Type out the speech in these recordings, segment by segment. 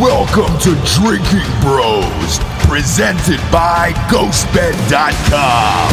Welcome to Drinking Bros, presented by GhostBed.com.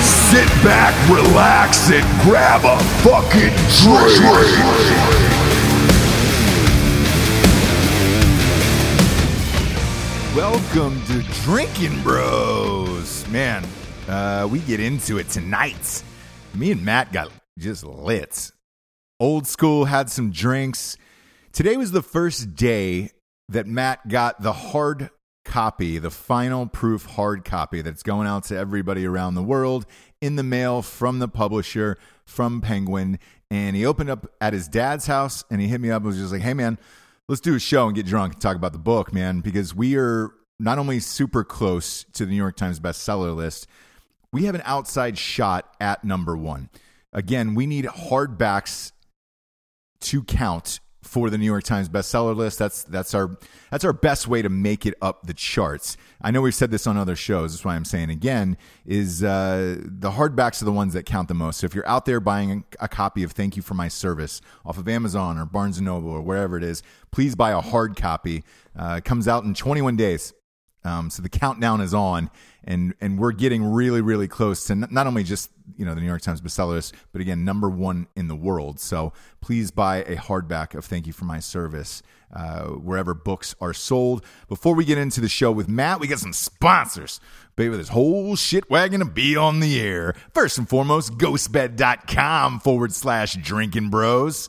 Sit back, relax, and grab a fucking drink. Welcome to Drinking Bros. Man, uh, we get into it tonight. Me and Mat got just lit. Old school, had some drinks. Today was the first day that Mat got the hard copy, the final proof hard copy that's going out to everybody around the world in the mail from the publisher, from Penguin. And he opened up at his dad's house and he hit me up and was just like, hey, man, let's do a show and get drunk and talk about the book, man, because we are not only super close to the New York Times bestseller list, we have an outside shot at number one. Again, we need hardbacks to count for the New York Times bestseller list. That's that's our that's our best way to make it up the charts. I know we've said this on other shows. That's why I'm saying again is uh, the hardbacks are the ones that count the most. So if you're out there buying a copy of Thank You for My Service off of Amazon or Barnes and Noble or wherever it is, please buy a hard copy. Uh, it comes out in 21 days. Um, so the countdown is on, and and we're getting really really close to not only just you know the New York Times bestseller list, but again number one in the world. So please buy a hardback of Thank You for My Service uh, wherever books are sold. Before we get into the show with Mat, we got some sponsors. Baby, this whole shit wagon to be on the air. First and foremost, ghostbed.com forward slash drinking bros.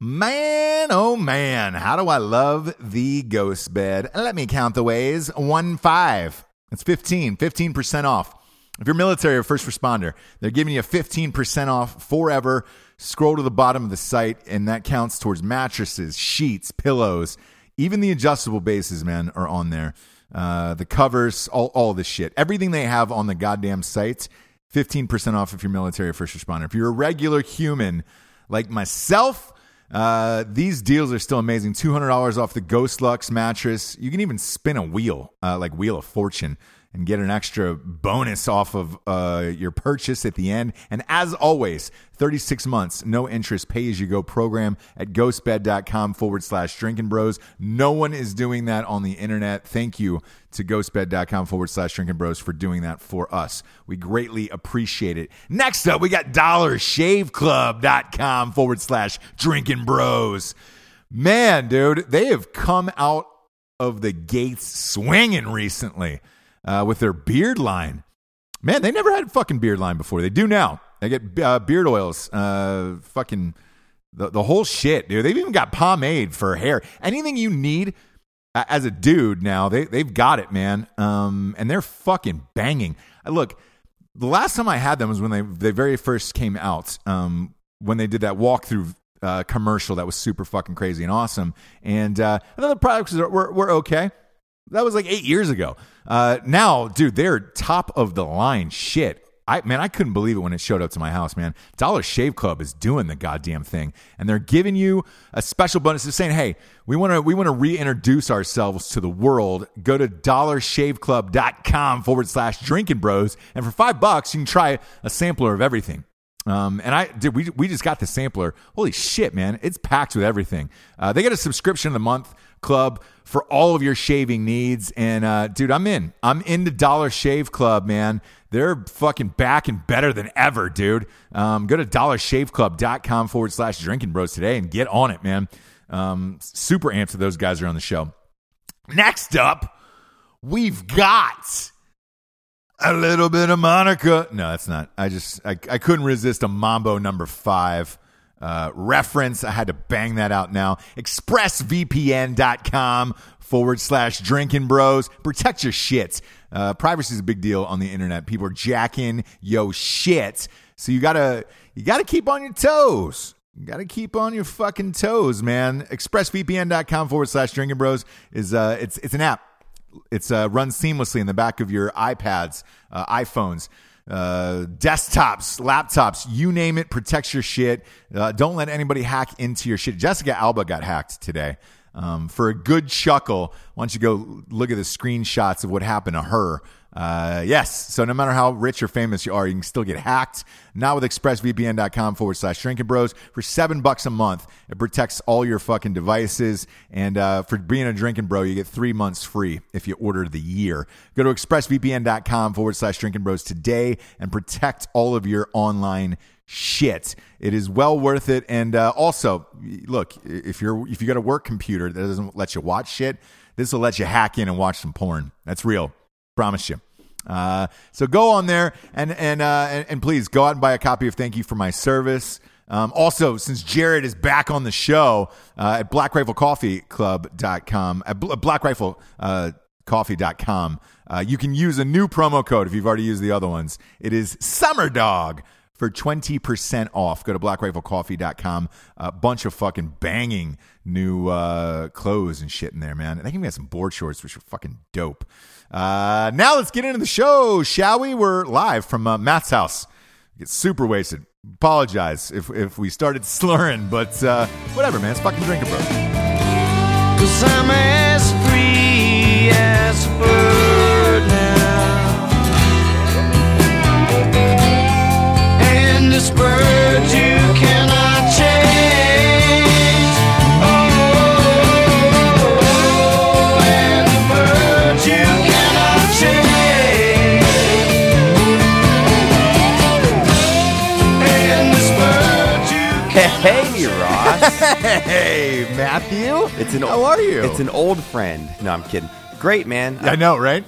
Man, oh man, how do I love the ghost bed? Let me count the ways. One five. It's 15, 15% off. If you're military or first responder, they're giving you 15% off forever. Scroll to the bottom of the site, and that counts towards mattresses, sheets, pillows, even the adjustable bases, man, are on there. Uh, the covers, all, all this shit. Everything they have on the goddamn site, 15% off if you're military or first responder. If you're a regular human like myself, uh, these deals are still amazing. Two hundred dollars off the Ghost Lux mattress. You can even spin a wheel, uh, like Wheel of Fortune, and get an extra bonus off of uh, your purchase at the end. And as always, 36 months, no interest, pay as you go program at ghostbed.com forward slash drinking bros. No one is doing that on the internet. Thank you to ghostbed.com forward slash drinking bros for doing that for us. We greatly appreciate it. Next up, we got dollarshaveclub.com forward slash drinking bros. Man, dude, they have come out of the gates swinging recently uh, with their beard line. Man, they never had a fucking beard line before. They do now. They get uh, beard oils, uh, fucking the, the whole shit, dude. They've even got pomade for hair. Anything you need as a dude now, they, they've got it, man. Um, and they're fucking banging. Uh, Look, the last time I had them was when they, they very first came out, um, when they did that walkthrough uh, commercial that was super fucking crazy and awesome. And uh, the products were, were okay. That was like eight years ago. Uh, now, dude, they're top of the line shit. I man, I couldn't believe it when it showed up to my house, man. Dollar Shave Club is doing the goddamn thing, and they're giving you a special bonus. They're saying, "Hey, we want to we want to reintroduce ourselves to the world. Go to dollarshaveclub.com forward slash drinking bros, and for five bucks, you can try a sampler of everything." Um, and I did. We we just got the sampler. Holy shit, man! It's packed with everything. Uh, they get a subscription of the month club for all of your shaving needs. And uh, dude, I'm in. I'm in the Dollar Shave Club, man. They're fucking back and better than ever, dude. Um, go to dollarshaveclub.com forward slash drinking bros today and get on it, man. Um, super amped that those guys are on the show. Next up, we've got a little bit of Monica. No, that's not. I just I, I couldn't resist a Mambo number five uh, reference. I had to bang that out now. ExpressVPN.com forward slash drinking bros. Protect your shit. Uh, privacy is a big deal on the internet. People are jacking yo shit. So you gotta you gotta keep on your toes. You gotta keep on your fucking toes, man. ExpressVPN.com forward slash drinking bros is uh it's it's an app. It's uh runs seamlessly in the back of your iPads, uh, iPhones uh, desktops, laptops, you name it, protects your shit. Uh, don't let anybody hack into your shit. Jessica Alba got hacked today. Um, for a good chuckle, why don't you go look at the screenshots of what happened to her? Uh, yes. So no matter how rich or famous you are, you can still get hacked. Not with expressvpn.com forward slash drinking bros for seven bucks a month. It protects all your fucking devices. And uh, for being a drinking bro, you get three months free if you order the year. Go to expressvpn.com forward slash drinking bros today and protect all of your online shit. It is well worth it. And uh, also, look, if you're if you got a work computer that doesn't let you watch shit, this will let you hack in and watch some porn. That's real. Promise you. Uh, so go on there and and, uh, and and please go out and buy a copy of Thank You for My Service. Um, also, since Jared is back on the show uh, at blackriflecoffeeclub.com, at Bl- blackriflecoffee.com, uh, you can use a new promo code if you've already used the other ones. It is SummerDog for 20% off. Go to blackriflecoffee.com. A bunch of fucking banging new uh, clothes and shit in there, man. They even got some board shorts, which are fucking dope. Uh, now let's get into the show, shall we? We're live from uh, Mat's house. Get super wasted. Apologize if, if we started slurring, but uh, whatever, man. It's fucking drinking, bro. Cause I'm as free as bird this bird you cannot change. Oh, and the bird you cannot change. And this bird you Hey, Ross. Hey, Matthew. It's an How are you? It's an old friend. No, I'm kidding. Great, man. I know, right?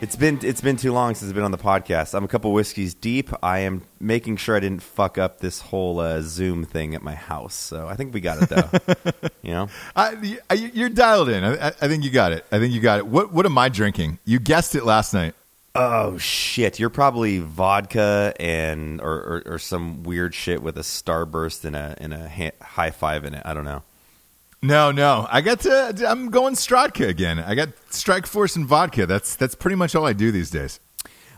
It's been it's been too long since I've been on the podcast. I'm a couple whiskeys deep. I am making sure I didn't fuck up this whole uh, Zoom thing at my house. So I think we got it though. you know, I, I, you're dialed in. I, I I think you got it. I think you got it. What What am I drinking? You guessed it last night. oh shit, you're probably vodka and or, or, or some weird shit with a starburst and a and a ha- high five in it. I don't know. No, no. I got to. I'm going Strodka again. I got Strike Force and vodka. That's that's pretty much all I do these days.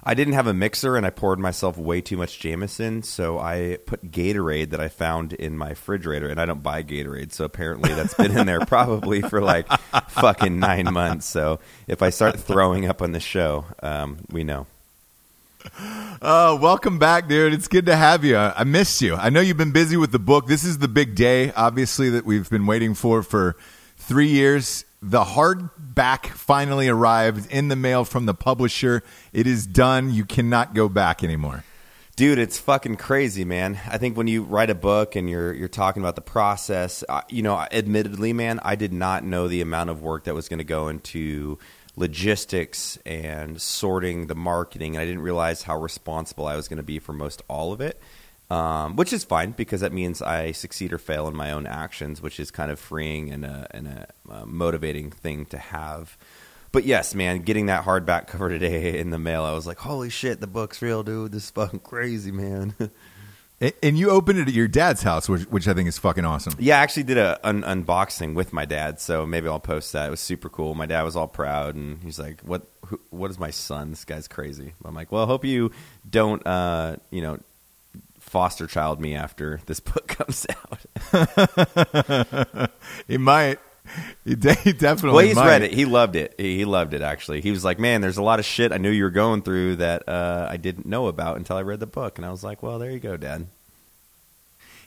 I didn't have a mixer and I poured myself way too much Jameson, so I put Gatorade that I found in my refrigerator, and I don't buy Gatorade, so apparently that's been in there probably for like fucking nine months. So if I start throwing up on the show, um, we know. Oh, welcome back, dude. It's good to have you. I missed you. I know you've been busy with the book. This is the big day, obviously, that we've been waiting for for three years. The hardback finally arrived in the mail from the publisher. It is done. You cannot go back anymore. Dude, it's fucking crazy, man. I think when you write a book and you're you're talking about the process, uh, you know, admittedly, man, I did not know the amount of work that was going to go into logistics and sorting the marketing, and I didn't realize how responsible I was going to be for most all of it. Um, which is fine because that means I succeed or fail in my own actions, which is kind of freeing and a, and a uh, motivating thing to have. But yes, man, getting that hardback cover today in the mail, I was like, "Holy shit, the book's real, dude! This is fucking crazy, man." And you opened it at your dad's house, which, which I think is fucking awesome. Yeah, I actually did a un- unboxing with my dad, so maybe I'll post that. It was super cool. My dad was all proud, and he's like, "What? Who, what is my son? This guy's crazy." I'm like, "Well, I hope you don't, uh, you know, foster child me after this book comes out." He might. He, de- he definitely. well, he's might. read it. He loved it. He he loved it. Actually, he was like, "Man, there's a lot of shit I knew you were going through that uh, I didn't know about until I read the book." And I was like, "Well, there you go, Dad."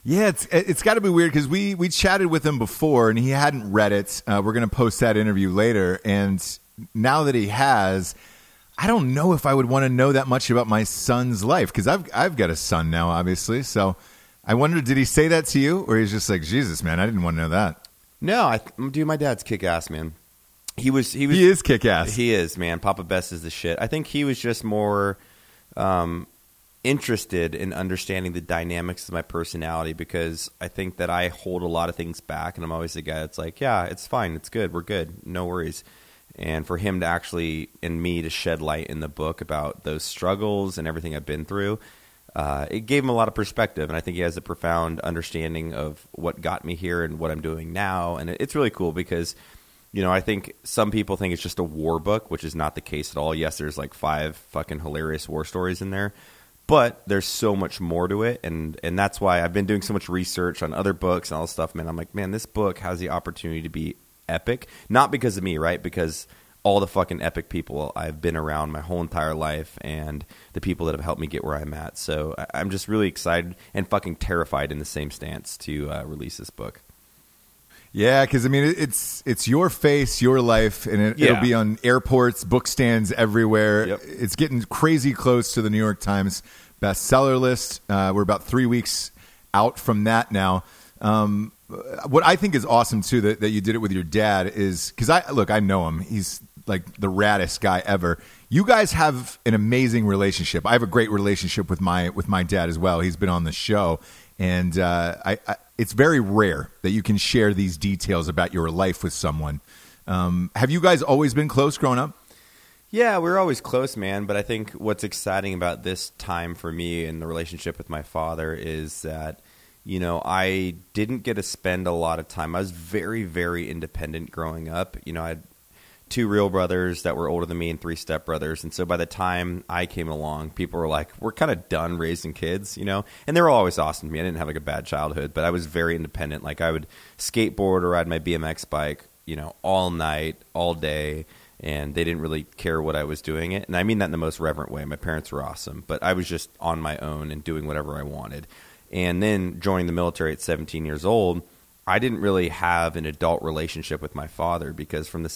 Yeah, it's it's got to be weird because we we chatted with him before and he hadn't read it. Uh, we're gonna post that interview later, and now that he has, I don't know if I would want to know that much about my son's life because I've I've got a son now, obviously. So I wonder, did he say that to you, or he's just like, Jesus, man, I didn't want to know that. No, I dude, my dad's kick ass, man. He was he was He is kick ass. He is, man. Papa Best is the shit. I think he was just more um, interested in understanding the dynamics of my personality because I think that I hold a lot of things back, and I'm always the guy that's like, "Yeah, it's fine, it's good, we're good, no worries." And for him to actually and me to shed light in the book about those struggles and everything I've been through, uh, it gave him a lot of perspective, and I think he has a profound understanding of what got me here and what I'm doing now. And it's really cool because, you know, I think some people think it's just a war book, which is not the case at all. Yes, there's like five fucking hilarious war stories in there, but there's so much more to it, and and that's why I've been doing so much research on other books and all this stuff. Man, I'm like, man, this book has the opportunity to be epic, not because of me, right? Because all the fucking epic people I've been around my whole entire life and the people that have helped me get where I'm at. So I- I'm just really excited and fucking terrified in the same stance to uh, release this book. Yeah, because I mean, it's it's your face, your life, and it, it'll Yeah. be on airports, book stands everywhere. Yep. It's getting crazy close to the New York Times bestseller list. Uh, we're about three weeks out from that now. Um, what I think is awesome too that, that you did it with your dad is because I look, I know him. He's like the raddest guy ever. You guys have an amazing relationship. I have a great relationship with my with my dad as well. He's been on the show, and uh, I, I it's very rare that you can share these details about your life with someone. Um, have you guys always been close growing up? Yeah, we are always close, man. But I think what's exciting about this time for me and the relationship with my father is that, you know, I didn't get to spend a lot of time. I was very, very independent growing up. You know, I had two real brothers that were older than me and three stepbrothers. And so by the time I came along, people were like, we're kind of done raising kids, you know? And they were always awesome to me. I didn't have like a bad childhood, but I was very independent. Like I would skateboard or ride my BMX bike, you know, all night, all day. And they didn't really care what I was doing it. And I mean that in the most reverent way. My parents were awesome, but I was just on my own and doing whatever I wanted. And then joining the military at 17 years old, I didn't really have an adult relationship with my father because from this